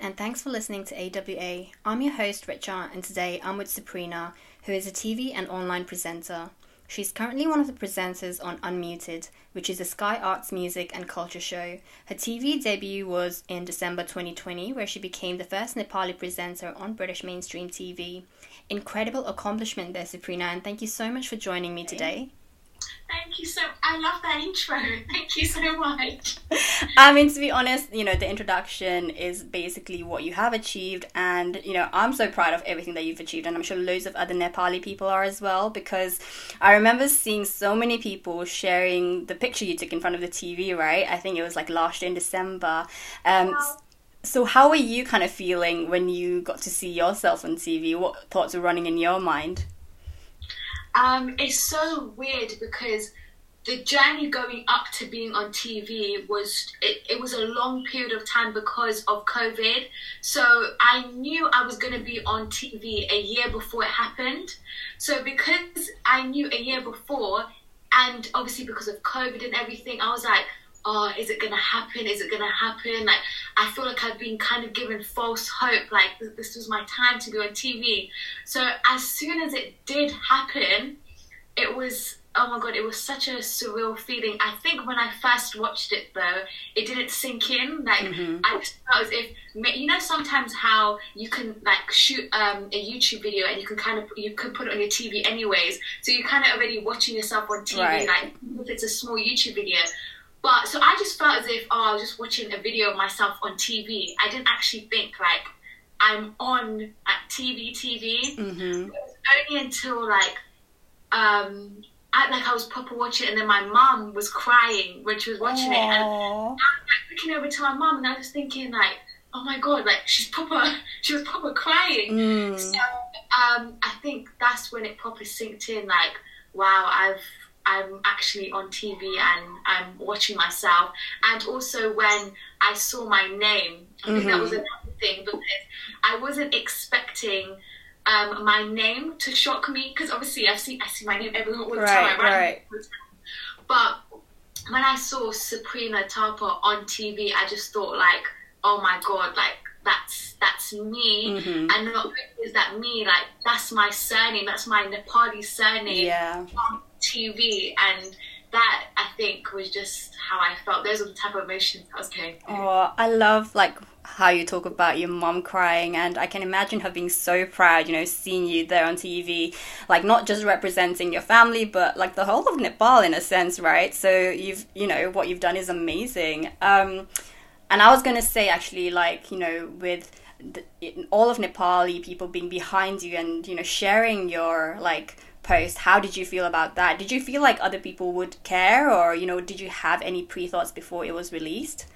and thanks for listening to AWA. I'm your host, Richa, and today I'm with Sabrina, who is a TV and online presenter. She's currently one of the presenters on Unmuted, which is a Sky Arts music and culture show. Her TV debut was in December 2020, where she became the first Nepali presenter on British mainstream TV. Incredible accomplishment there, Sabrina, and thank you so much for joining me today. Thank you so. I love that intro. Thank you so much. I mean, to be honest, you know, the introduction is basically what you have achieved, and you know, I'm so proud of everything that you've achieved, and I'm sure loads of other Nepali people are as well. Because I remember seeing so many people sharing the picture you took in front of the TV. Right? I think it was like last year in December. Um, wow. So, how were you kind of feeling when you got to see yourself on TV? What thoughts were running in your mind? Um, it's so weird because the journey going up to being on TV was it, it was a long period of time because of COVID. So I knew I was going to be on TV a year before it happened. So because I knew a year before, and obviously because of COVID and everything, I was like, oh, is it gonna happen? Is it gonna happen? Like, I feel like I've been kind of given false hope, like this was my time to be on TV. So as soon as it did happen, it was oh my god, it was such a surreal feeling. I think when I first watched it though, it didn't sink in. Like mm-hmm. I just felt as if you know sometimes how you can like shoot um, a YouTube video and you can kind of you can put it on your TV anyways. So you're kind of already watching yourself on TV, right. like if it's a small YouTube video. But so I just felt as if oh, I was just watching a video of myself on TV. I didn't actually think like I'm on at TV TV. Mm-hmm. It was only until like um I, like I was proper watching it, and then my mum was crying when she was watching Aww. it, and I was like looking over to my mum, and I was thinking like, oh my god, like she's proper, she was proper crying. Mm. So um, I think that's when it properly sinked in, like, wow, I've I'm actually on TV and I'm watching myself. And also when I saw my name, I think mm-hmm. that was mm-hmm. another thing because I wasn't expecting um, my name to shock me because obviously I see I see my name everywhere all the right, time. Right. right? But when I saw Sabrina Thapa on TV, I just thought like, oh my god, like that's that's me, mm-hmm. and not only is that me, like that's my surname, that's my Nepali surname. Yeah. On TV and that I think was just how I felt. Those are the type of emotions I was going through. Oh, I love like how you talk about your mom crying and I can imagine her being so proud, you know, seeing you there on TV, like not just representing your family, but like the whole of Nepal in a sense, right? So you've, you know, what you've done is amazing. Um, and I was gonna say actually, like, you know, with the, all of Nepali people being behind you and you know sharing your like post how did you feel about that did you feel like other people would care or you know did you have any pre-thoughts before it was released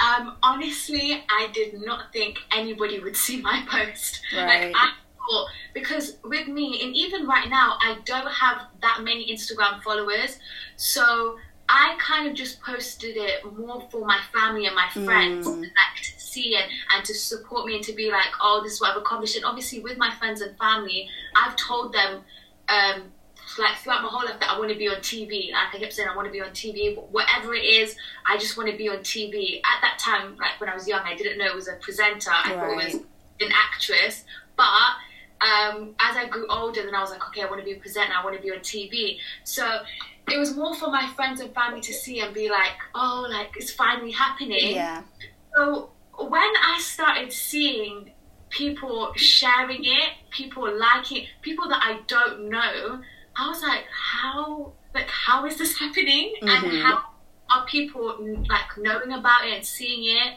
um, honestly i did not think anybody would see my post right. like i thought because with me and even right now i don't have that many instagram followers so I kind of just posted it more for my family and my friends, mm. like to see and, and to support me and to be like, oh, this is what I've accomplished. And obviously, with my friends and family, I've told them um, like throughout my whole life that I want to be on TV. Like I kept saying, I want to be on TV. Whatever it is, I just want to be on TV. At that time, like when I was young, I didn't know it was a presenter. I right. thought it was an actress. But um, as I grew older, then I was like, okay, I want to be a presenter. I want to be on TV. So it was more for my friends and family to see and be like, oh, like it's finally happening. Yeah. So when I started seeing people sharing it, people liking, people that I don't know. I was like, how, like, how is this happening? Mm-hmm. And how are people like knowing about it and seeing it?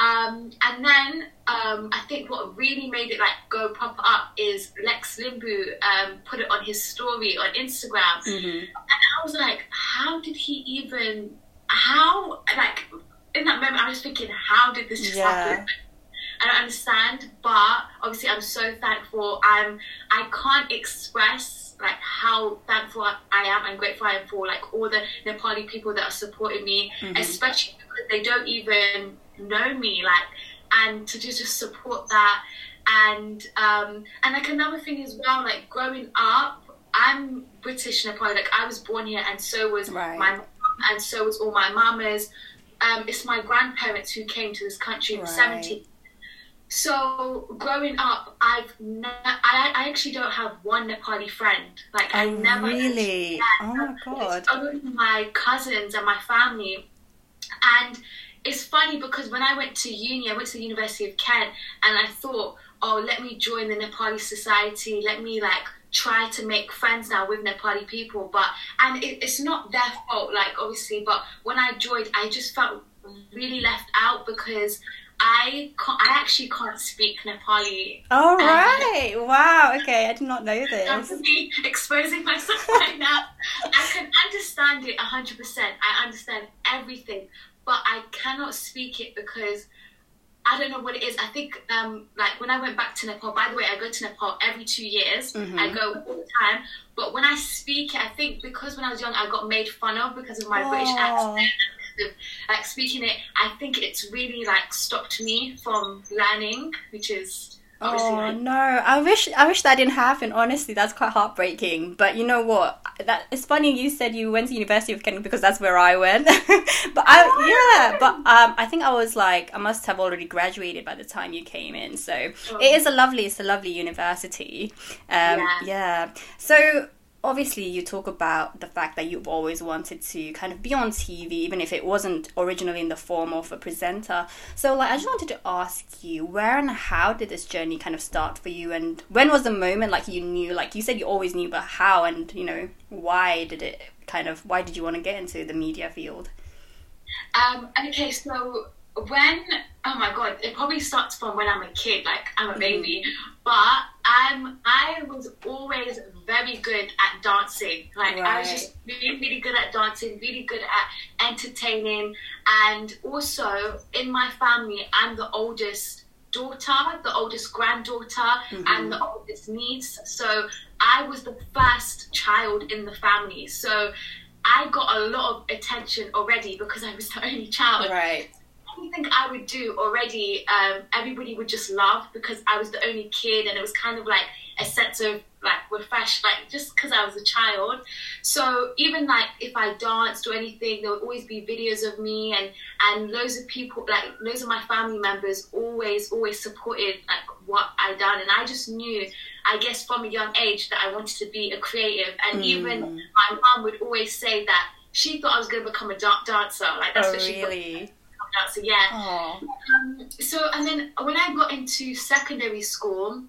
Um, and then um, I think what really made it like go pop up is Lex Limbu um, put it on his story on Instagram, mm-hmm. and I was like, how did he even? How like in that moment I was thinking, how did this just yeah. happen? I don't understand, but obviously I'm so thankful. I'm I can't express like how thankful I am and grateful I am for like all the Nepali people that are supporting me, mm-hmm. especially because they don't even know me, like and to just, just support that and um and like another thing as well, like growing up, I'm British Nepali, like I was born here and so was right. my mom and so was all my mamas. Um, it's my grandparents who came to this country in right. the 70s so growing up, I've ne- I, I actually don't have one Nepali friend. Like I Oh, never really? Yeah, Oh my God. Only my cousins and my family, and it's funny because when I went to uni, I went to the University of Kent, and I thought, oh, let me join the Nepali society. Let me like try to make friends now with Nepali people. But and it, it's not their fault, like obviously. But when I joined, I just felt really left out because I can't, I actually can't speak Nepali. All right. Wow. Okay. I did not know this. I'm exposing myself right now. I can understand it 100%. I understand everything, but I cannot speak it because I don't know what it is. I think, um, like when I went back to Nepal, by the way, I go to Nepal every two years. Mhm. I go all the time. But when I speak it, I think because when I was young, I got made fun of because of my British Oh. accent. Of, Like speaking it, I think it's really like stopped me from learning, which is obviously Oh like, no! I wish I wish that didn't happen. Honestly, that's quite heartbreaking. But you know what? That it's funny you said you went to University of Kent because that's where I went. but I yeah, but um, I think I was like I must have already graduated by the time you came in. So it is a lovely, it's a lovely university. Um, Yeah. yeah. So obviously you talk about the fact that you've always wanted to kind of be on TV, even if it wasn't originally in the form of a presenter. So, like, I just wanted to ask you, where and how did this journey kind of start for you, and when was the moment like you knew, like you said, you always knew, but how, and you know, why did it kind of, why did you want to get into the media field? Um, okay, so when oh my god, it probably starts from when I'm a kid, like I'm a baby. But um, I was always very good at dancing. Like I was just really, really good at dancing, really good at entertaining, and also in my family, I'm the oldest daughter, the oldest granddaughter, and the oldest niece. So I was the first child in the family. So I got a lot of attention already because I was the only child. Right. Anything I would do already, um, everybody would just laugh because I was the only kid, and it was kind of like a sense of like refresh, like just because I was a child. So even like if I danced or anything, there would always be videos of me, and and loads of people, like loads of my family members, always always supported like what I done, and I just knew, I guess from a young age that I wanted to be a creative, and even Mm. my mom would always say that she thought I was going to become a da- dancer, like that's Oh, what she thought dancer, yeah. Um, so, and then when I got into secondary school,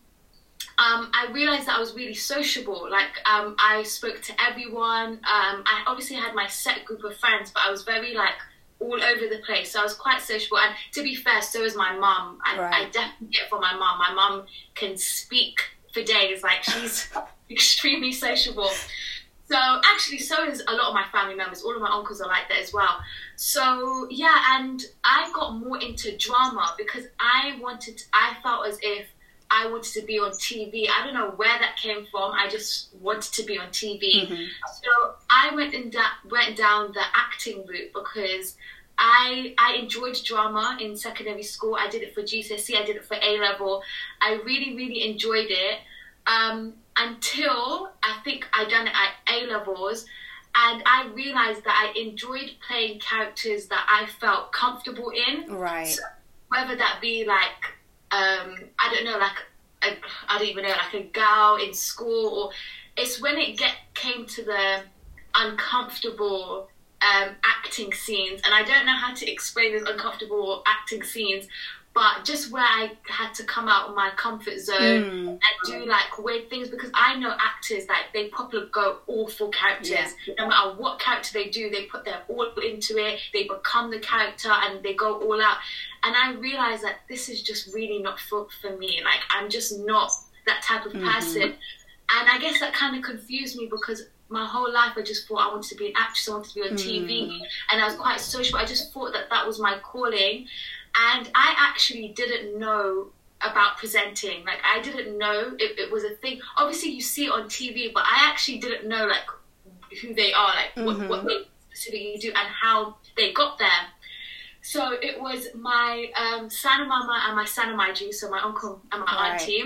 um, I realized that I was really sociable. Like, um, I spoke to everyone. Um, I obviously had my set group of friends, but I was very like all over the place. So I was quite sociable. And to be fair, so is my mum. I, I definitely get it from my mum. My mum can speak for days. Like, she's extremely sociable. So actually, so is a lot of my family members. All of my uncles are like that as well. So yeah, and I got more into drama because I wanted. I felt as if I wanted to be on TV. I don't know where that came from. I just wanted to be on TV. Mhm. So I went in da- went down the acting route because I I enjoyed drama in secondary school. I did it for GCSE. I did it for A level. I really really enjoyed it um, until I think I done it at A levels. And I realized that I enjoyed playing characters that I felt comfortable in Right. So, whether that be like um I don't know like a, I don't even know like a gal in school or it's when it get came to the uncomfortable um acting scenes and I don't know how to explain those uncomfortable acting scenes but just where I had to come out of my comfort zone Mm. and do like weird things because I know actors like they probably go all for characters. Yeah. No matter what character they do, they put their all into it. They become the character and they go all out. And I realized that this is just really not for for me. Like I'm just not that type of person. And I guess that kind of confused me because my whole life I just thought I wanted to be an actress. I wanted to be on TV, and I was quite social. I just thought that that was my calling, and I actually didn't know about presenting. Like I didn't know it, it was a thing. Obviously, you see it on TV, but I actually didn't know like who they are, like what, what they specifically do, and how they got there. So it was my um, Sana Mama and my Sana Maiji, so my uncle and my Right. auntie,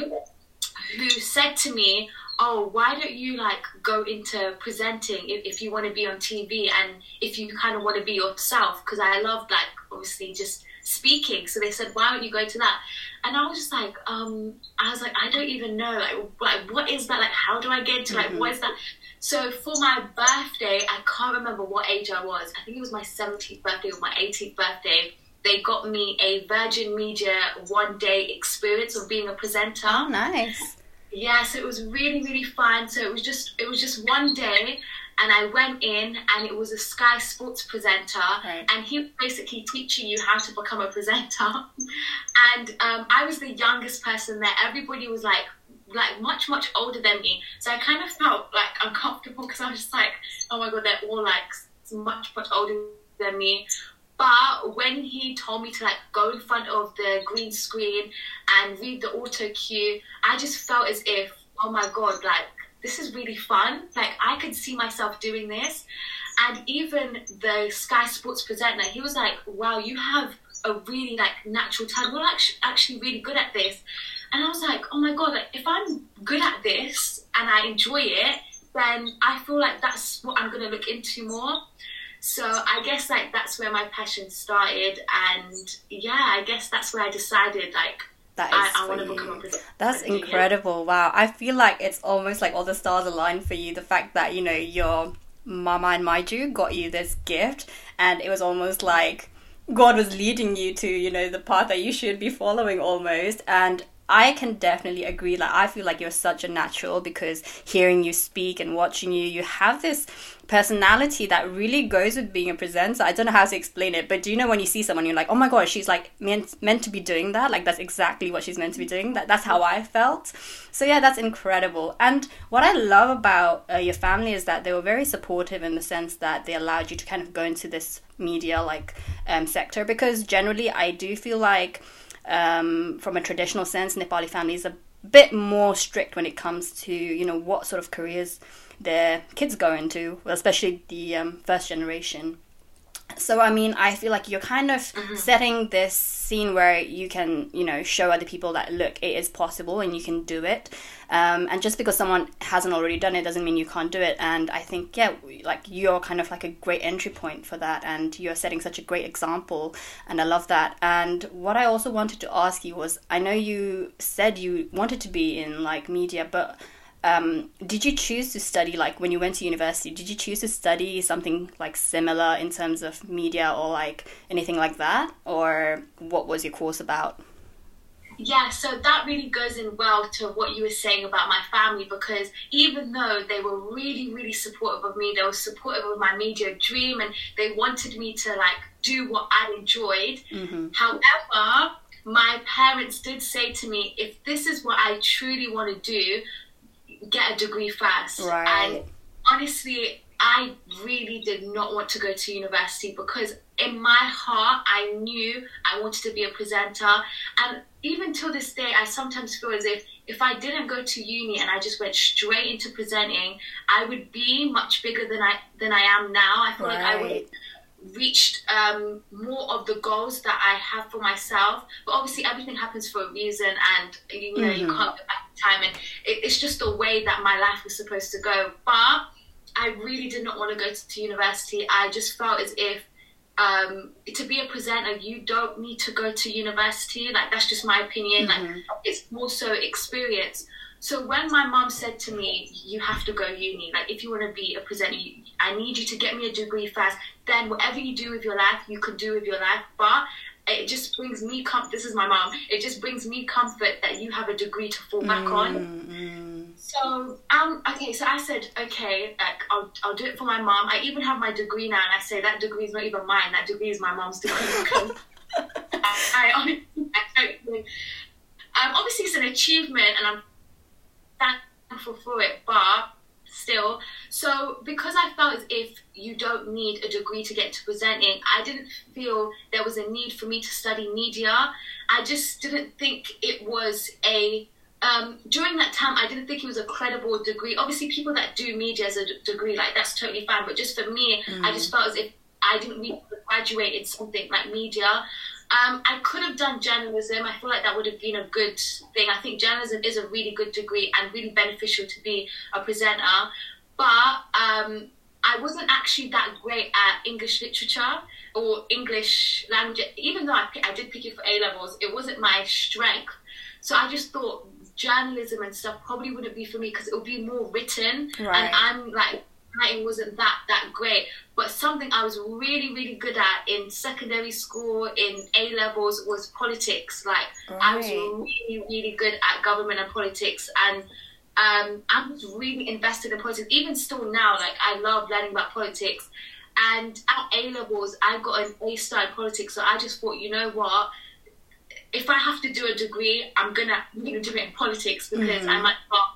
who said to me, "Oh, why don't you like go into presenting if, if you want to be on TV and if you kind of want to be yourself?" Because I loved like obviously just speaking. So they said, why don't you go to that? And I was just like, um, I was like, I don't even know, like, like what is that? Like, how do I get to like, mm-hmm. what is that? So for my birthday, I can't remember what age I was. I think it was my 17th birthday or my 18th birthday. They got me a Virgin Media one day experience of being a presenter. Oh, nice. Yeah, so it was really, really fun. So it was just, it was just one day and I went in and it was a Sky Sports presenter right. and he was basically teaching you how to become a presenter. and um, I was the youngest person there. Everybody was like like much much older than me, so I kind of felt like uncomfortable because I was just like, oh my god, they're all like much much older than me. But when he told me to like go in front of the green screen and read the auto cue, I just felt as if, oh my god, like this is really fun. Like I could see myself doing this. And even the Sky Sports presenter, he was like, wow, you have a really like natural talent. We're actually, actually really good at this. And I was like, oh my god, if I'm good at this and I enjoy it, then I feel like that's what I'm gonna look into more. So I guess like that's where my passion started, and yeah, I guess that's where I decided like that is I, I want to become a That's incredible. Wow. I feel like it's almost like all the stars aligned for you. The fact that, you know, your mama and Maiju got you this gift and it was almost like God was leading you to, you know, the path that you should be following almost. And I can definitely agree. Like, I feel like you're such a natural because hearing you speak and watching you, you have this personality that really goes with being a presenter. I don't know how to explain it, but do you know when you see someone, you're like, oh my god, she's like meant meant to be doing that. Like, that's exactly what she's meant to be doing. That that's how I felt. So yeah, that's incredible. And what I love about uh, your family is that they were very supportive in the sense that they allowed you to kind of go into this media like um, sector because generally I do feel like um, from a traditional sense, Nepali families are a bit more strict when it comes to you know what sort of careers their kids go into, especially the um, first generation. So I mean, I feel like you're kind of mm-hmm. setting this scene where you can, you know, show other people that look, it is possible and you can do it. Um, and just because someone hasn't already done it doesn't mean you can't do it. And I think, yeah, like you're kind of like a great entry point for that, and you're setting such a great example, and I love that. And what I also wanted to ask you was, I know you said you wanted to be in like media, but um, did you choose to study like when you went to university did you choose to study something like similar in terms of media or like anything like that? Or what was your course about? Yeah so that really goes in well to what you were saying about my family because even though they were really really supportive of me they were supportive of my media dream and they wanted me to like do what i enjoyed. Mm-hmm. however my parents did say to me if this is what i truly want to do get a degree first. Right. And honestly, I really did not want to go to university because in my heart, I knew I wanted to be a presenter. And even till this day, I sometimes feel as if if I didn't go to uni and I just went straight into presenting, I would be much bigger than I than I am now. I feel right. like I would reached um, more of the goals that I have for myself. But obviously, everything happens for a reason, and you know mm-hmm. you can't go back in time. And it, it's just the way that my life was supposed to go. But I really did not want to go to, to university. I just felt as if um, to be a presenter, you don't need to go to university. Like that's just my opinion. Mm-hmm. Like it's more so experience. So when my mom said to me, "You have to go uni. Like if you want to be a presenter, I need you to get me a degree first. Then whatever you do with your life, you can do with your life. But it just brings me comfort. This is my mom. It just brings me comfort that you have a degree to fall back mm, on. So um okay, so I said okay, like I'll I'll do it for my mom. I even have my degree now, and I say that degree is not even mine. That degree is my mom's degree. I, honestly, I don't. um, obviously it's an achievement, and I'm thankful for it, but still. So because I felt as if you don't need a degree to get to presenting, I didn't feel there was a need for me to study media. I just didn't think it was a um, during that time, I didn't think it was a credible degree. Obviously, people that do media as a d- degree, like that's totally fine. But just for me, mm. I just felt as if I didn't really graduate in something like media. Um, I could have done journalism. I feel like that would have been a good thing. I think journalism is a really good degree and really beneficial to be a presenter. But um, I wasn't actually that great at English literature or English language. Even though I, I did pick it for A levels, it wasn't my strength. So I just thought journalism and stuff probably wouldn't be for me because it would be more written, Right. and I'm like writing wasn't that that great. But something I was really really good at in secondary school, in A levels, was politics. Like I was really really good at government and politics and. Um, I was really invested in politics. Even still now, like I love learning about politics. And at A levels, I got an A star in politics, so I just thought, you know what? If I have to do a degree, I'm gonna I'm gonna do it in politics because I might not.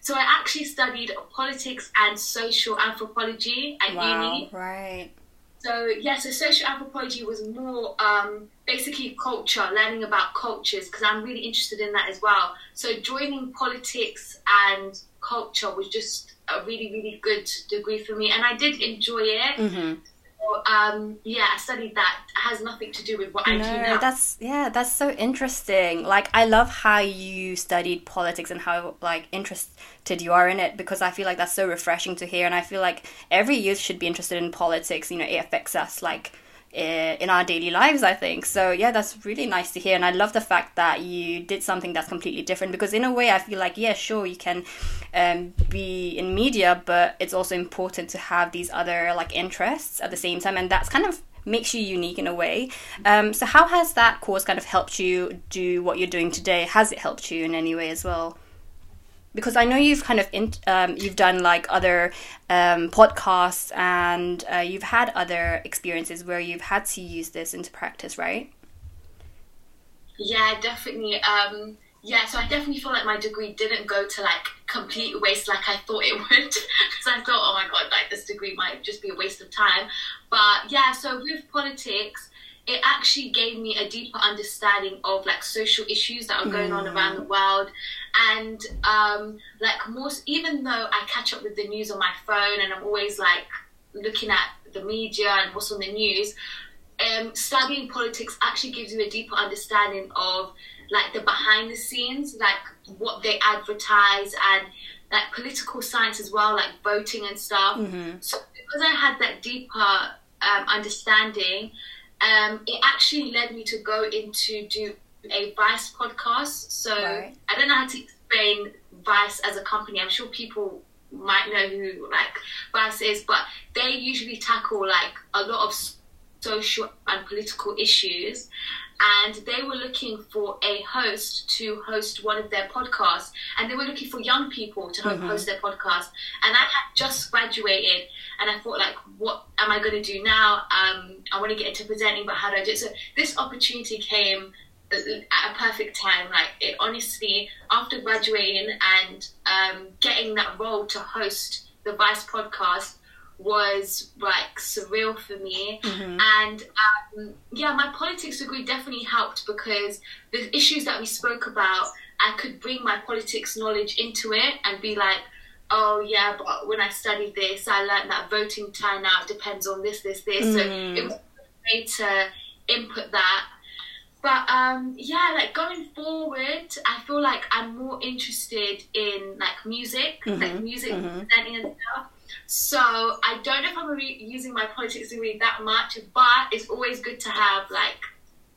So I actually studied politics and social anthropology at Wow. uni. Right. So yeah, so social anthropology was more um, basically culture, learning about cultures, because I'm really interested in that as well. So joining politics and culture was just a really, really good degree for me, and I did enjoy it. Mm-hmm. Um, yeah, I studied that. It has nothing to do with what I do now. that's yeah, that's so interesting. Like I love how you studied politics and how like interested you are in it because I feel like that's so refreshing to hear and I feel like every youth should be interested in politics, you know, it affects us like in our daily lives, I think. So yeah, that's really nice to hear, and I love the fact that you did something that's completely different. Because in a way, I feel like yeah, sure, you can um, be in media, but it's also important to have these other like interests at the same time, and that's kind of makes you unique in a way. Um, so how has that course kind of helped you do what you're doing today? Has it helped you in any way as well? Because I know you've kind of in, um, you've done like other um, podcasts and uh, you've had other experiences where you've had to use this into practice, right? Yeah, definitely. Um, yeah, so I definitely feel like my degree didn't go to like complete waste like I thought it would. so I thought, oh my god, like this degree might just be a waste of time. But yeah, so with politics, it actually gave me a deeper understanding of like social issues that are going on around the world. And um like most even though i catch up with the news on my phone and i'm always like looking at the media and what's on the news um studying politics actually gives you a deeper understanding of like the behind the scenes like what they advertise and like political science as well like voting and stuff. Mm-hmm. so because I had that deeper um, understanding, um, it actually led me to go into do a Vice podcast. So Right. I don't know how to explain Vice as a company. I'm sure people might know who like Vice is, but they usually tackle like a lot of social and political issues. And they were looking for a host to host one of their podcasts, and they were looking for young people to ho- host their podcast. And I had just graduated, and I thought, like, what am I going to do now? Um, I want to get into presenting, but how do I do it? So this opportunity came at a perfect time. Like, it honestly, after graduating and um, getting that role to host the Vice podcast was like surreal for me. And um, yeah my politics degree definitely helped because the issues that we spoke about i could bring my politics knowledge into it and be like oh yeah but when i studied this i learned that voting turnout depends on this this this. So it was a way to input that. But um yeah like going forward i feel like i'm more interested in like music like music presenting and stuff so I don't know if I'm re- using my politics degree that much, but it's always good to have like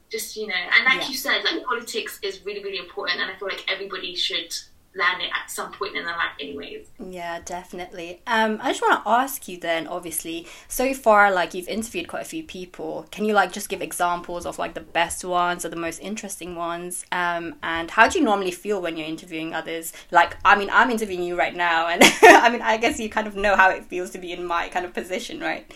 just you know, and like Yeah. you said, like politics is really really important, and I feel like everybody should learn it at some point in their life, anyways. Yeah, definitely. Um, I just want to ask you then, obviously, so far, like you've interviewed quite a few people. Can you like just give examples of like the best ones or the most interesting ones? Um, and how do you normally feel when you're interviewing others? Like, I mean, I'm interviewing you right now, and I mean, I guess you kind of know how it feels to be in my kind of position, right?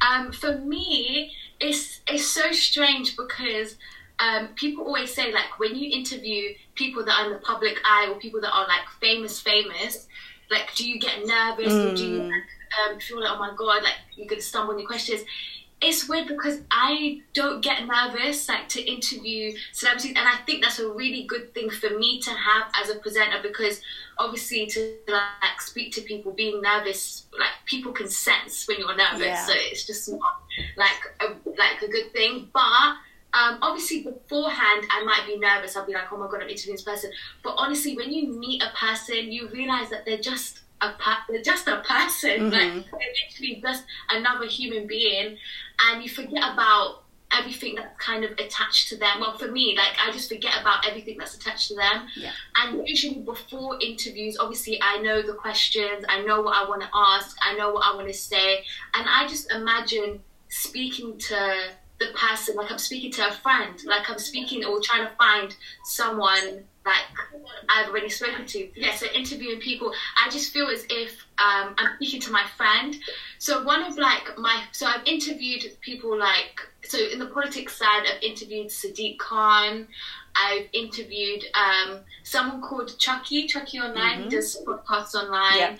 Um, for me, it's it's so strange because um, people always say like when you interview people that are in the public eye or people that are like famous, famous, like do you get nervous or do you like, um, feel like oh my god, like you're gonna stumble on your questions? It's weird because I don't get nervous like to interview celebrities, and I think that's a really good thing for me to have as a presenter because obviously to like speak to people being nervous, like people can sense when you're nervous, Yeah. so it's just not like a, like a good thing. But um, obviously beforehand I might be nervous. I'll be like, oh my god, I'm interviewing this person. But honestly, when you meet a person, you realize that they're just a per- just a person, like they're literally just another human being, and you forget about everything that's kind of attached to them. Well, for me, like I just forget about everything that's attached to them. Yeah. And usually before interviews, obviously I know the questions, I know what I want to ask, I know what I want to say, and I just imagine speaking to the person like I'm speaking to a friend, like I'm speaking or trying to find someone like I've already spoken to. Yeah, so interviewing people, I just feel as if um, I'm speaking to my friend. So one of like my, so I've interviewed people like, so in the politics side, I've interviewed Sadiq Khan. I've interviewed um, someone called Chucky, Chucky Online, Mhm. does podcasts online. Yeah.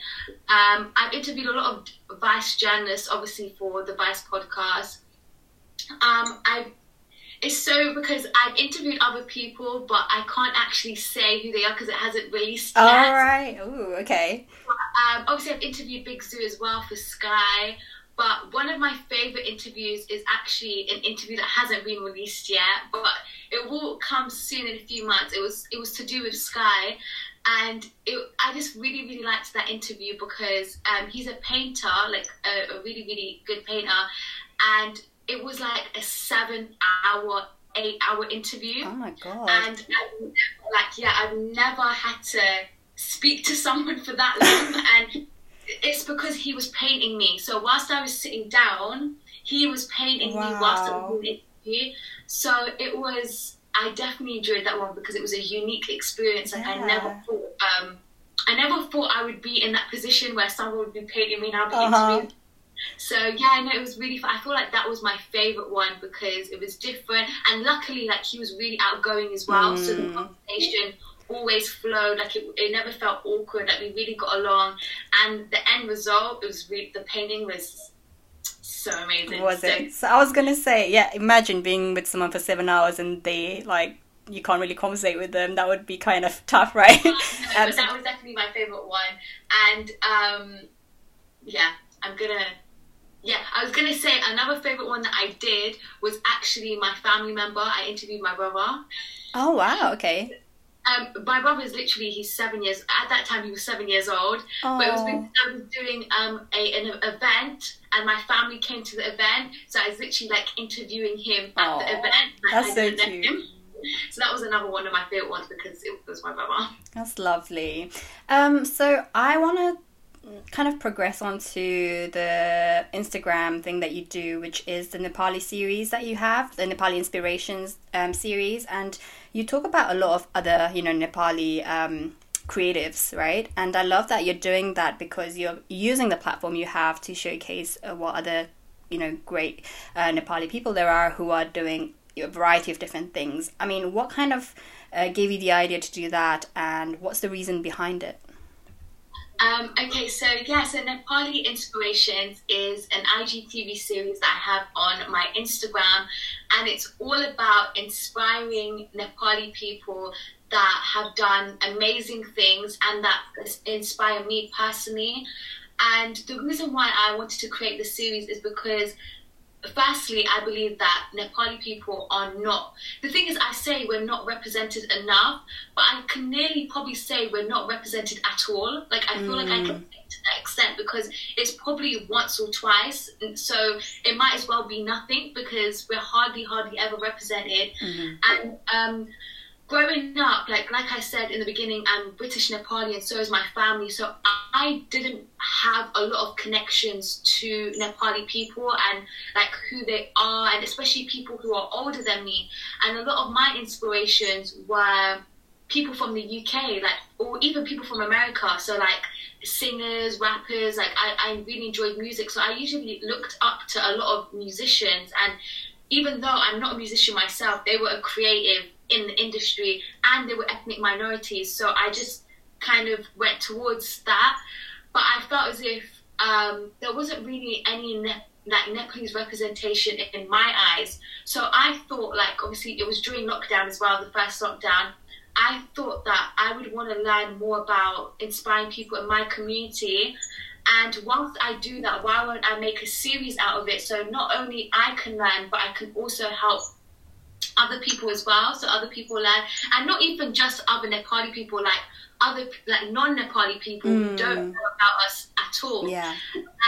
Um, I've interviewed a lot of Vice journalists, obviously for the Vice podcast. It's so because I've interviewed other people, but I can't actually say who they are because it hasn't released All yet. right. Ooh, okay. Um, obviously, I've interviewed Big Zuu as well for Sky. But one of my favorite interviews is actually an interview that hasn't been released yet, but it will come soon in a few months. It was it was to do with Sky, and it, I just really really liked that interview because um, he's a painter, like a, a really really good painter, and it was like a seven hour, eight hour interview Oh my god. and I've never, like yeah i've never had to speak to someone for that long and it's because he was painting me so whilst i was sitting down he was painting me whilst i was in the interview so it was i definitely enjoyed that one because it was a unique experience like i never Yeah. thought um i never thought i would be in that position where someone would be painting me and i'd be Uh-huh. interviewing so yeah, no, it was really fun. I feel like that was my favorite one because it was different, and luckily, like he was really outgoing as well. So the Mm. conversation always flowed. Like it, it never felt awkward. Like we really got along, and the end result, it was really the painting was so amazing. was so, it? So I was gonna say, yeah. Imagine being with someone for seven hours and they like you can't really conversate with them. That would be kind of tough, right? No, Um, but that was definitely my favorite one, and um, yeah, I'm gonna. Yeah, I was gonna say another favorite one that I did was actually my family member. I interviewed my brother. oh wow. Okay. Um, my brother is literally he's seven years. At that time, he was seven years old. Oh. But it was Oh. because I was doing um a, an event, and my family came to the event, so I was literally like interviewing him at Aw, the event. That's so cute. So that was another one of my favorite ones because it was my brother. That's lovely. Um, so I want to kind of progress onto the Instagram thing that you do, which is the Nepali series that you have, the Nepali Inspirations um, series, and you talk about a lot of other, you know, Nepali um, creatives, right? And I love that you're doing that because you're using the platform you have to showcase uh, what other, you know, great uh, Nepali people there are who are doing a variety of different things. I mean, what kind of uh, gave you the idea to do that, and what's the reason behind it? Um, okay, so yeah, so Nepali Inspirations is an IGTV series that I have on my Instagram, and it's all about inspiring Nepali people that have done amazing things and that inspire me personally. And the reason why I wanted to create the series is because firstly, I believe that Nepali people are not. The thing is, I say we're not represented enough, but I can nearly probably say we're not represented at all. Like, I feel like I can say to that extent because it's probably once or twice, so it might as well be nothing because we're hardly, hardly ever represented. And um, growing up, like like I said in the beginning, I'm British Nepali, and so is my family. So I didn't have a lot of connections to Nepali people and like who they are, and especially people who are older than me. And a lot of my inspirations were people from the UK, like or even people from America. So like singers, rappers. Like I, I really enjoyed music, so I usually looked up to a lot of musicians and even though I'm not a musician myself, they were a creative in the industry and they were ethnic minorities. So I just kind of went towards that. But I felt as if um, there wasn't really any ne- like Nepalese representation in my eyes. So I thought, like, obviously it was during lockdown as well, the first lockdown. I thought that I would want to learn more about inspiring people in my community and whilst I do that, why won't I make a series out of it? So not only I can learn, but I can also help other people as well. So other people learn, and not even just other Nepali people, like other like non-Nepali people mm. don't know about us at all. Yeah.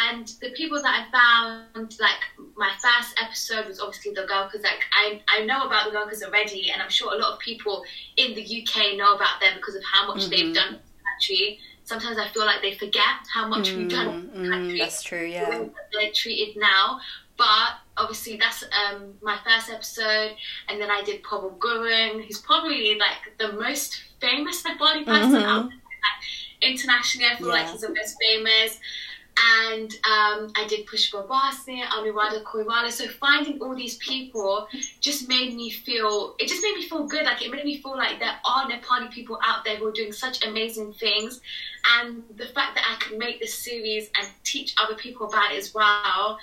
And the people that I found, like my first episode was obviously the Gurkhas. Like I, I know about the Gurkhas already, and I'm sure a lot of people in the UK know about them because of how much mm-hmm. they've done in the country. Sometimes I feel like they forget how much mm, we've done the mm. That's true, yeah. They're treated now, but obviously that's um, my first episode, and then I did Prabal Gurung, who's probably like the most famous Nepali person mm-hmm. out there. internationally. I feel yeah. like he's the most famous. And um, I did Pushpa Basnet, Anuradha Koirala. So finding all these people just made me feel, it just made me feel good. Like it made me feel like there are Nepali people out there who are doing such amazing things. And the fact that I could make this series and teach other people about it as well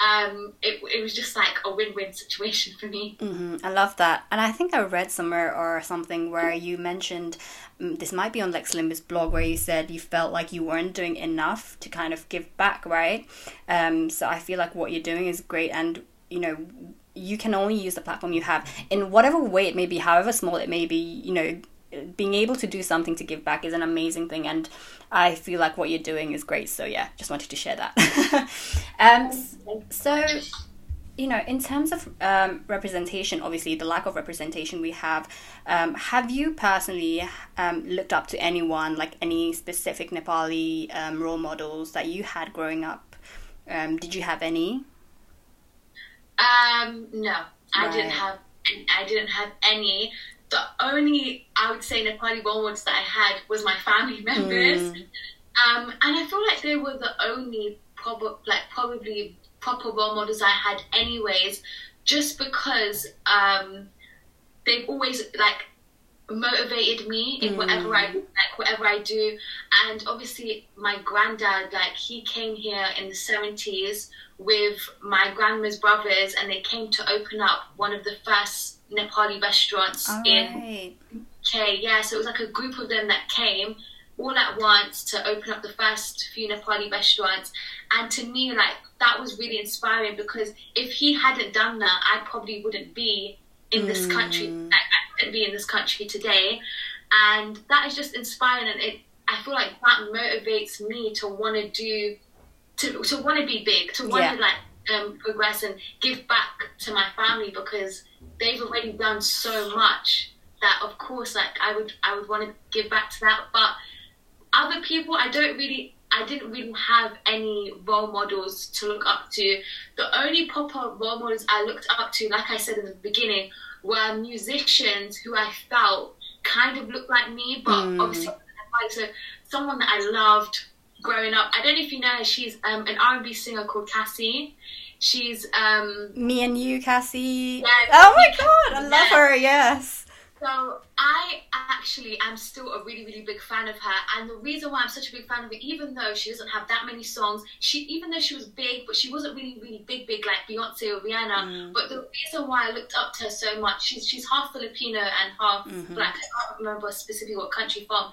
um, it, it was just like a win-win situation for me. Mm-hmm. I love that, and I think I read somewhere or something where you mentioned um, this might be on Lex Limbu's blog where you said you felt like you weren't doing enough to kind of give back, right? Um, so I feel like what you're doing is great, and you know you can only use the platform you have in whatever way it may be, however small it may be. You know, being able to do something to give back is an amazing thing and i feel like what you're doing is great. So yeah just wanted to share that. Um, so you know in terms of um, representation obviously the lack of representation we have um, have you personally um, looked up to anyone like any specific nepali um, role models that you had growing up? Um, did you have any? Um no. I didn't have i didn't have any the only I would say Nepali role models that I had was my family members, mm. um, and I feel like they were the only prob- like probably proper role models I had, anyways, just because um, they've always like motivated me in mm. whatever I like whatever I do and obviously my granddad like he came here in the 70s with my grandma's brothers and they came to open up one of the first Nepali restaurants all in right. UK. Yeah, so it was like a group of them that came all at once to open up the first few Nepali restaurants. And to me, like that was really inspiring because if he hadn't done that, I probably wouldn't be in this mm. country. Like, I wouldn't be in this country today. And that is just inspiring, and it. I feel like that motivates me to want to do, to to want to be big, to want to yeah. like um, progress and give back to my family because they've already done so much that of course like I would I would want to give back to that but other people I don't really I didn't really have any role models to look up to. The only proper role models I looked up to like I said in the beginning were musicians who I felt kind of looked like me but mm. obviously so someone that I loved growing up. I don't know if you know her she's um, an R&B singer called Cassie She's um me and you, Cassie. Yeah, oh my god, I love her. Yes. So I actually am still a really, really big fan of her, and the reason why I'm such a big fan of her, even though she doesn't have that many songs, she even though she was big, but she wasn't really, really big, big like Beyonce or Rihanna. Mm. But the reason why I looked up to her so much, she's she's half Filipino and half mm-hmm. black. I can't remember specifically what country from,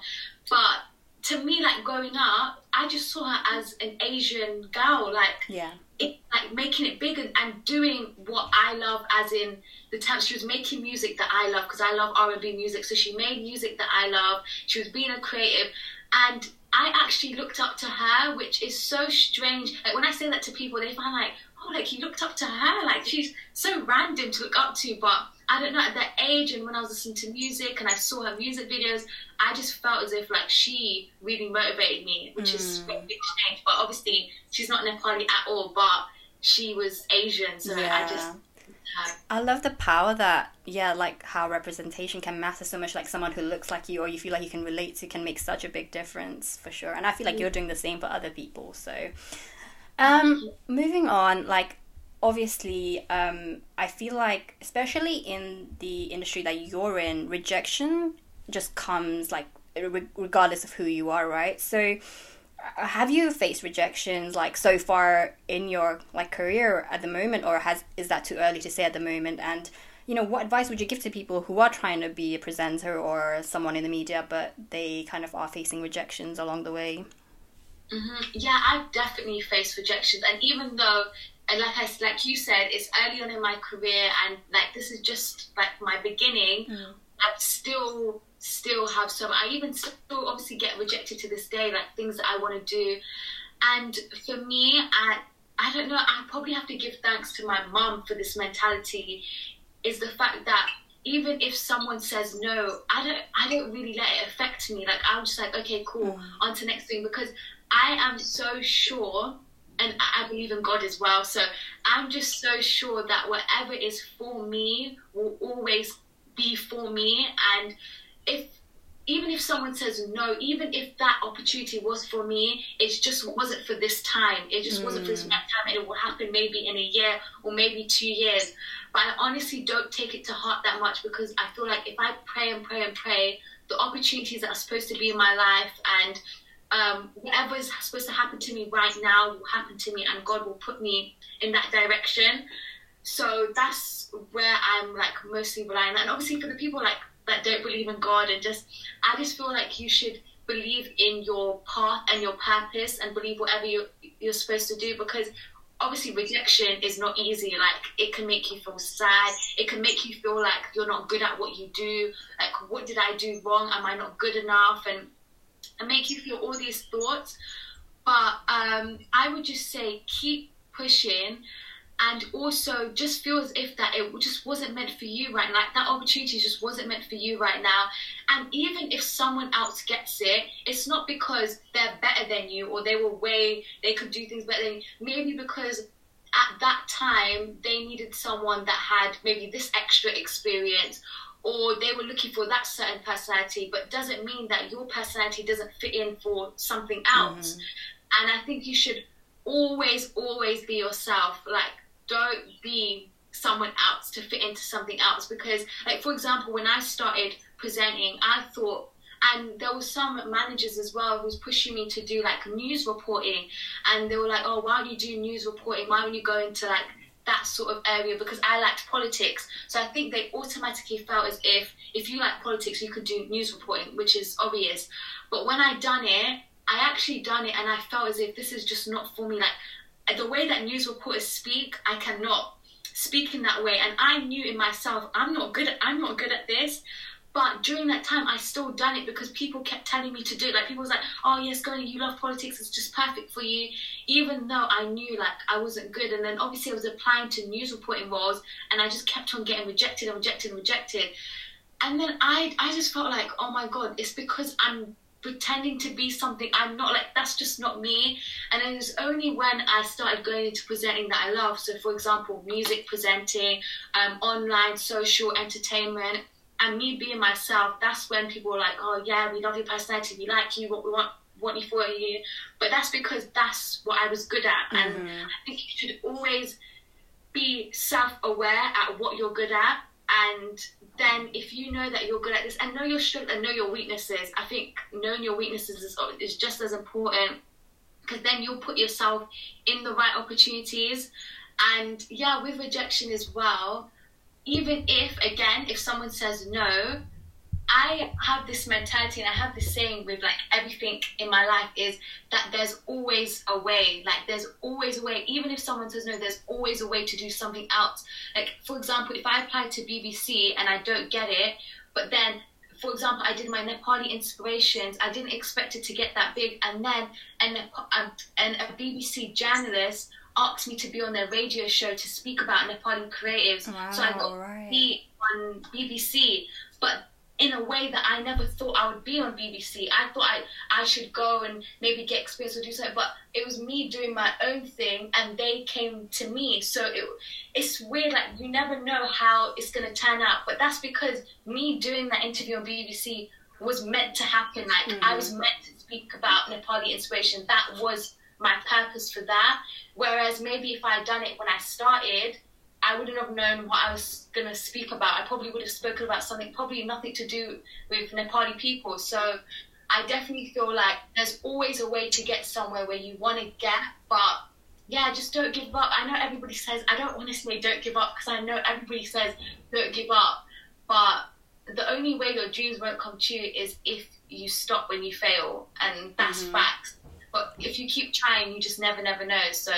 but to me, like growing up, I just saw her as an Asian girl, like yeah like making it big and, and, doing what I love, as in the time she was making music that I love because I love R and B music. So she made music that I love. She was being a creative, and I actually looked up to her, which is so strange. Like when I say that to people, they find like, oh, like you looked up to her, like she's so random to look up to, but I don't know, at that age and when I was listening to music and I saw her music videos, I just felt as if like she really motivated me, which mm. is a big change. But obviously, she's not Nepali at all, but she was Asian, so yeah. I just. I love the power that yeah, like how representation can matter so much. Like someone who looks like you or you feel like you can relate to can make such a big difference for sure. And I feel like you're doing the same for other people. So, um, moving on, like obviously um, i feel like especially in the industry that you're in rejection just comes like regardless of who you are right? So uh, have you faced rejections like so far in your like career at the moment or has is that too early to say at the moment? And you know what advice would you give to people who are trying to be a presenter or someone in the media but they kind of are facing rejections along the way? Mm-hmm. yeah i've definitely faced rejections and even though and like I like you said, it's early on in my career, and like this is just like my beginning. Mm. I still still have some. I even still obviously get rejected to this day, like things that I want to do. And for me, I I don't know. I probably have to give thanks to my mum for this mentality. Is the fact that even if someone says no, I don't I don't really let it affect me. Like I'm just like, okay, cool, Mm. on to next thing because I am so sure and I believe in God as well. So I'm just so sure that whatever is for me will always be for me. And if even if someone says no, even if that opportunity was for me, it just wasn't for this time. It just wasn't for this Mm. time. It will happen maybe in a year or maybe two years. But I honestly don't take it to heart that much because I feel like if I pray and pray and pray, the opportunities that are supposed to be in my life and um, whatever is supposed to happen to me right now will happen to me, and God will put me in that direction. So that's where I'm like mostly relying. On and obviously, for the people like that don't believe in God, and just I just feel like you should believe in your path and your purpose, and believe whatever you you're supposed to do because. Obviously, rejection is not easy. Like, it can make you feel sad. It can make you feel like you're not good at what you do. Like, what did I do wrong? Am I not good enough? And and make you feel all these thoughts. But um, I would just say keep pushing and also just feel as if that it just wasn't meant for you right now. Like that opportunity just wasn't meant for you right now. And even if someone else gets it, it's not because they're better than you or they were way, they could do things better than you. Maybe because at that time they needed someone that had maybe this extra experience or they were looking for that certain personality, but doesn't mean that your personality doesn't fit in for something mm-hmm. else. And I think you should always, always be yourself. Like, don't be someone else to fit into something else. Because, like, for example, when I started presenting, I thought, and there were some managers as well who was pushing me to do like news reporting, and they were like, "Oh, why don't you do news reporting? Why don't you go into like that sort of area because I liked politics. So I think they automatically felt as if if you like politics, you could do news reporting, which is obvious. But when I done it, I actually done it, and I felt as if this is just not for me. Like uh, the way that news reporters speak, I cannot speak in that way. And I knew in myself, I'm not good. At, I'm not good at this. But during that time, I still done it because people kept telling me to do it. Like people was like, "Oh yes, go you love politics. It's just perfect for you." Even though I knew like I wasn't good, and then obviously I was applying to news reporting roles, and I just kept on getting rejected and rejected and rejected. And then I, I just felt like, oh my god, it's because I'm pretending to be something I'm not. Like that's just not me. And it was only when I started going into presenting that I love. So, for example, music presenting, um, online, social entertainment and me being myself, that's when people were like, "Oh yeah, we love your personality, we like you, what we want, want you for you." But that's because that's what I was good at, and Mhm. I think you should always be self-aware at what you're good at, and then if you know that you're good at this, and know your strengths and know your weaknesses, I think knowing your weaknesses is, is just as important because then you'll put yourself in the right opportunities, and yeah, with rejection as well even if again if someone says no i have this mentality and i have this saying with like everything in my life is that there's always a way like there's always a way even if someone says no there's always a way to do something else like for example if i apply to bbc and i don't get it but then for example, I did my Nepali inspirations. I didn't expect it to get that big, and then and a, and a BBC journalist asked me to be on their radio show to speak about Nepali creatives. so I got right. to be on BBC, but in a way that I never thought I would be on BBC. I thought I, I should go and maybe get experience or do something, but it was me doing my own thing, and they came to me. So it, it's weird, like you never know how it's gonna turn out, but that's because me doing that interview on BBC was meant to happen. Like I mm-hmm. was meant to speak about Nepali inspiration. That was my purpose for that. Whereas maybe if I had done it when I started, I wouldn't have known what I was going to speak about. I probably would have spoken about something probably nothing to do with Nepali people. So I definitely feel like there's always a way to get somewhere where you want to get, but yeah, just don't give up. I know everybody says, I don't want to say don't give up because I know everybody says don't give up, but the only way your dreams won't come true is if you stop when you fail, and that's Mhm. facts. But if you keep trying, you just never, never know. So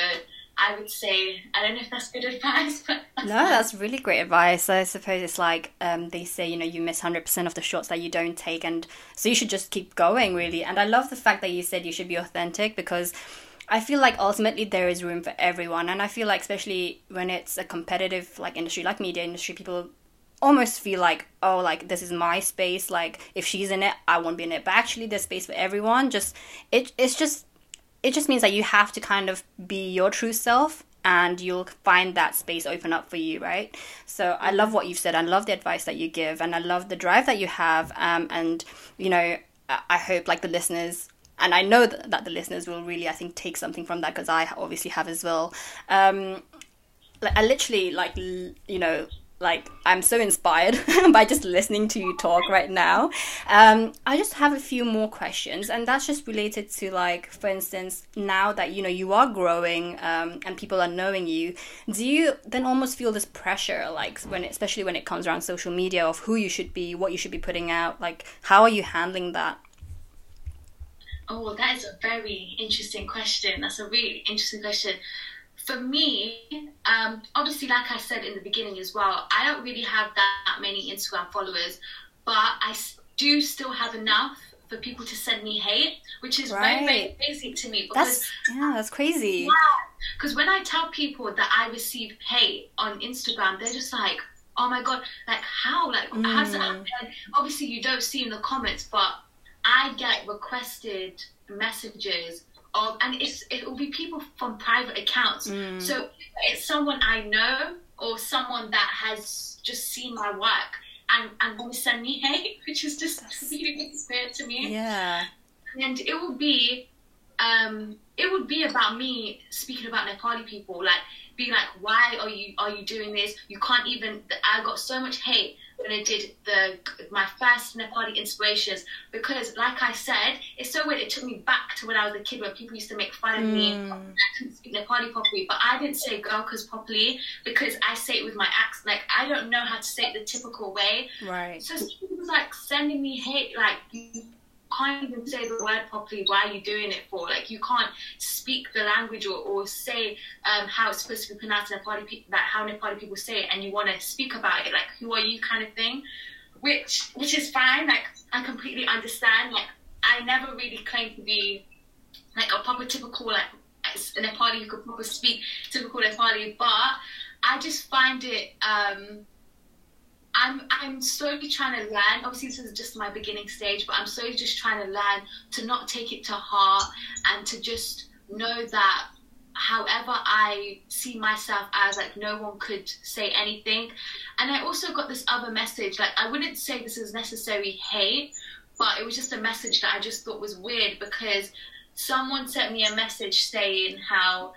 I would say I don't know if that's good advice, but that's no, that's really great advice. I suppose it's like um, they say, you know, you miss hundred percent of the shots that you don't take, and so you should just keep going, really. And I love the fact that you said you should be authentic because I feel like ultimately there is room for everyone, and I feel like especially when it's a competitive like industry, like media industry, people almost feel like oh like this is my space like if she's in it i won't be in it but actually there's space for everyone just it it's just it just means that you have to kind of be your true self and you'll find that space open up for you, right? So I love what you've said. I love the advice that you give, and I love the drive that you have. Um, and you know, I hope like the listeners, and I know that, that the listeners will really, I think, take something from that because I obviously have as well. Um, I literally like you know like I'm so inspired by just listening to you talk right now. Um, I just have a few more questions, and that's just related to like, for instance, now that you know you are growing um, and people are knowing you, do you then almost feel this pressure, like when, especially when it comes around social media, of who you should be, what you should be putting out? Like, how are you handling that? Oh, well, that is a very interesting question. That's a really interesting question for me, um, obviously, like I said in the beginning as well, I don't really have that many Instagram followers, but I do still have enough for people to send me hate, which is right. very, very crazy to me. Because, that's, yeah, that's crazy. Yeah, because when I tell people that I receive hate on Instagram, they're just like, oh my god, like how? Like, mm. how does that happen? Obviously, you don't see in the comments, but I get requested messages of, and it's it will be people from private accounts. Mm. So it's someone I know or someone that has just seen my work and and will send me hate, which is just really weird to me. Yeah, and it will be. Um, it would be about me speaking about Nepali people, like being like, "Why are you are you doing this? You can't even." I got so much hate when I did the my first Nepali inspirations because, like I said, it's so weird. It took me back to when I was a kid when people used to make fun of mm. me. I couldn't speak Nepali properly, but I didn't say Gurkhas properly because I say it with my accent. Like I don't know how to say it the typical way. Right. So people was like sending me hate, like can't even say the word properly. Why are you doing it for? Like you can't speak the language or, or say um, how it's supposed to be pronounced in Nepali people, that how Nepali people say it, and you want to speak about it. Like who are you, kind of thing. Which which is fine. Like I completely understand. Like I never really claimed to be like a proper typical like a Nepali who could proper speak typical Nepali, but I just find it. Um, I'm I'm slowly trying to learn. Obviously, this is just my beginning stage, but I'm slowly just trying to learn to not take it to heart and to just know that however I see myself as like no one could say anything. And I also got this other message. Like I wouldn't say this is necessary hate, but it was just a message that I just thought was weird because someone sent me a message saying how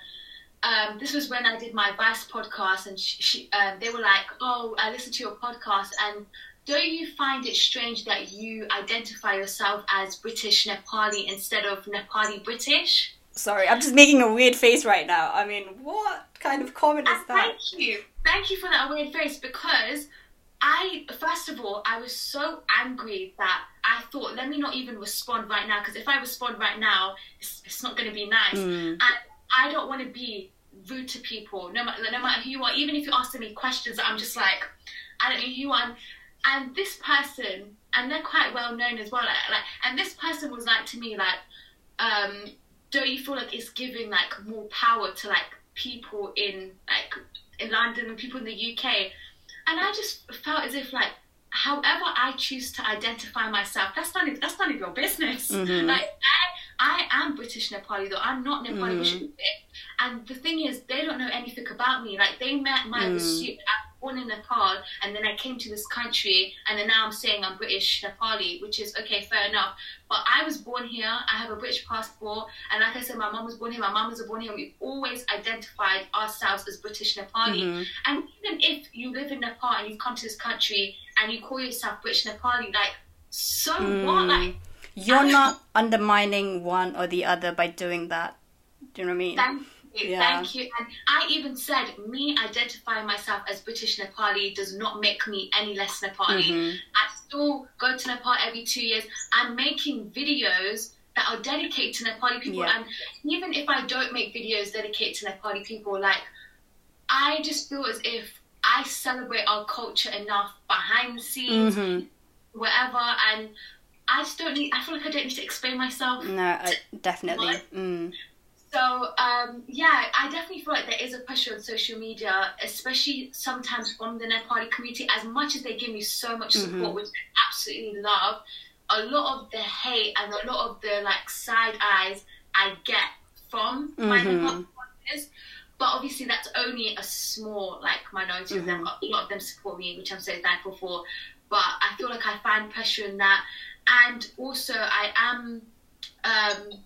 um, this was when I did my Vice podcast, and she, she um, they were like, "Oh, I listened to your podcast, and don't you find it strange that you identify yourself as British Nepali instead of Nepali British?" Sorry, I'm just making a weird face right now. I mean, what kind of comment is and that? Thank you, thank you for that weird face because I, first of all, I was so angry that I thought, let me not even respond right now because if I respond right now, it's, it's not going to be nice. Mm. And I don't want to be rude to people, no matter no matter who you are. Even if you're asking me questions, I'm just like, I don't know who you are. And this person, and they're quite well known as well. Like, like and this person was like to me, like, um, don't you feel like it's giving like more power to like people in like in London and people in the UK? And I just felt as if like however I choose to identify myself, that's none of, that's none of your business. Mm-hmm. Like I, I am British Nepali though. I'm not Nepali. Mm-hmm. And the thing is, they don't know anything about me. Like they met my mm. I'm born in Nepal, and then I came to this country, and then now I'm saying I'm British Nepali, which is okay, fair enough. But I was born here. I have a British passport, and like I said, my mom was born here. My mom was born here. And we've always identified ourselves as British Nepali. Mm-hmm. And even if you live in Nepal and you've come to this country and you call yourself British Nepali, like so mm. what? Like you're not undermining one or the other by doing that. Do you know what I mean? Thank you. Yeah. Thank you. And I even said, me identifying myself as British Nepali does not make me any less Nepali. Mm-hmm. I still go to Nepal every two years. I'm making videos that are dedicated to Nepali people. Yeah. And even if I don't make videos dedicated to Nepali people, like I just feel as if I celebrate our culture enough behind the scenes, Mhm. whatever, and I just don't need. I feel like I don't need to explain myself. No, I, definitely. Mm. So um, yeah, I definitely feel like there is a pressure on social media, especially sometimes from the Nepali community. As much as they give me so much support, which I absolutely love, a lot of the hate and a lot of the like side eyes I get from my Mhm. Nepali. But obviously, that's only a small like minority of them. A lot of them support me, which I'm so thankful for. But I feel like I find pressure in that, and also I am. Um,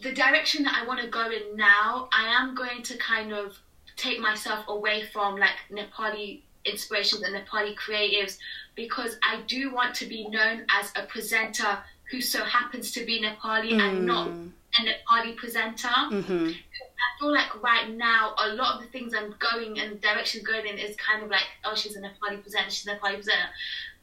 the direction that I want to go in now, I am going to kind of take myself away from like Nepali inspirations and Nepali creatives because I do want to be known as a presenter who so happens to be Nepali and not a Nepali presenter. hmm I feel like right now a lot of the things I'm going and directions going in is kind of like, oh, she's a Nepali presenter, she's a Nepali presenter.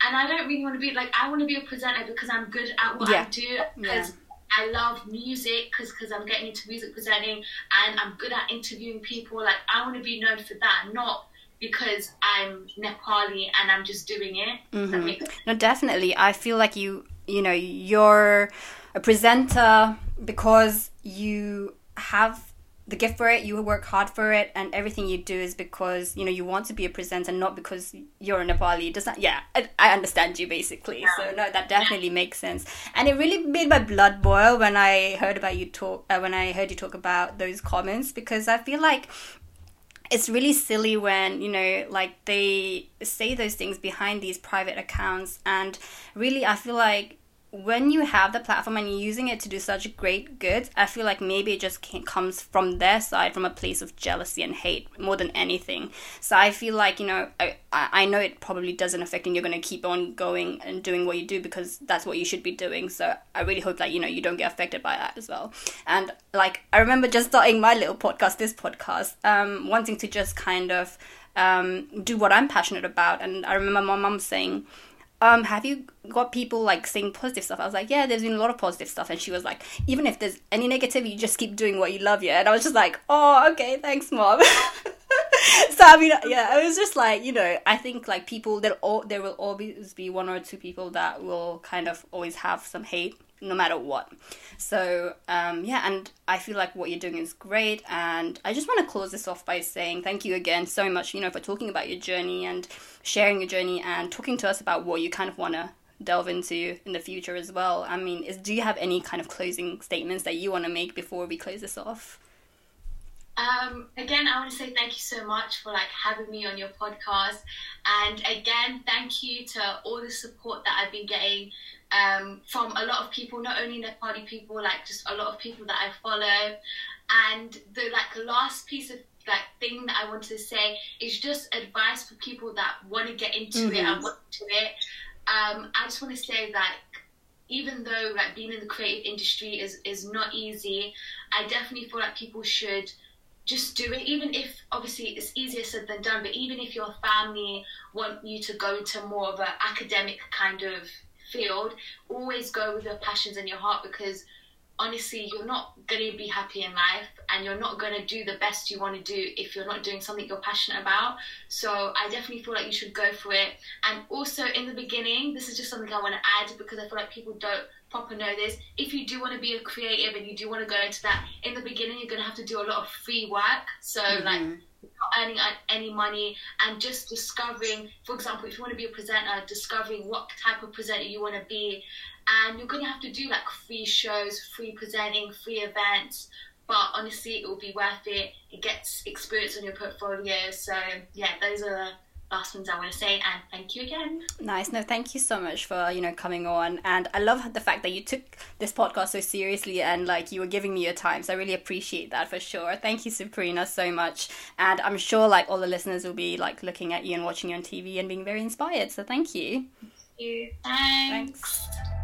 And I don't really want to be like, I want to be a presenter because I'm good at what Yeah. I do. Because I love music, because because I'm getting into music presenting and I'm good at interviewing people. Like, I want to be known for that, not because I'm Nepali and I'm just doing it. Mhm. No, definitely. I feel like you, you know, you're a presenter because you have the gift for it. You work hard for it, and everything you do is because you know you want to be a presenter, not because you're a Nepali. Does that? Yeah, I, I understand you basically. So no, that definitely makes sense, and it really made my blood boil when I heard about you talk. Uh, when I heard you talk about those comments, because I feel like it's really silly when you know like they say those things behind these private accounts and really i feel like when you have the platform and you're using it to do such great good i feel like maybe it just comes from their side from a place of jealousy and hate more than anything. So i feel like you know i, I know it probably doesn't affect and you're going to keep on going and doing what you do because that's what you should be doing. So i really hope that you know you don't get affected by that as well. And like i remember just starting my little podcast this podcast um wanting to just kind of um do what i'm passionate about. And i remember my mum saying um, have you got people like saying positive stuff? I was like, yeah, there's been a lot of positive stuff. And she was like, even if there's any negative, you just keep doing what you love, yeah. And I was just like, oh, okay, thanks, mom. so I mean, yeah, I was just like, you know, I think like people there all there will always be one or two people that will kind of always have some hate no matter what. So um, yeah, and I feel like what you're doing is great, and I just want to close this off by saying thank you again so much, you know, for talking about your journey and sharing your journey and talking to us about what you kind of want to delve into in the future as well. I mean, is do you have any kind of closing statements that you want to make before we close this off? Um, again, I want to say thank you so much for like having me on your podcast, and again, thank you to all the support that I've been getting um, from a lot of people, not only Nepali people, like just a lot of people that I follow. And the like last piece of like thing that I wanted to say is just advice for people that want to get into it and want to do it. Um, I just want to say that even though like being in the creative industry is is not easy, I definitely feel like people should just do it even if obviously it's easier said than done but even if your family want you to go into more of an academic kind of field always go with your passions and your heart because honestly you're not going to be happy in life and you're not going to do the best you want to do if you're not doing something you're passionate about. So i definitely feel like you should go for it. And also in the beginning this is just something i want to add because i feel like people don't proper know this. If you do want to be a creative and you do want to go into that in the beginning you're going to have to do a lot of free work. So like mm-hmm. Not earning any money and just discovering for example if you want to be a presenter discovering what type of presenter you want to be. And you're going to have to do like free shows free presenting free events but honestly it will be worth it. It gets experience on your portfolio. So yeah those are last ones I want to say and thank you again. Nice. No, thank you so much for, you know, coming on. And I love the fact that you took this podcast so seriously and like you were giving me your time. So I really appreciate that for sure. Thank you, Suprina, so much. And I'm sure like all the listeners will be like looking at you and watching you on TV and being very inspired. So thank you. Thank you. Thanks. Thanks.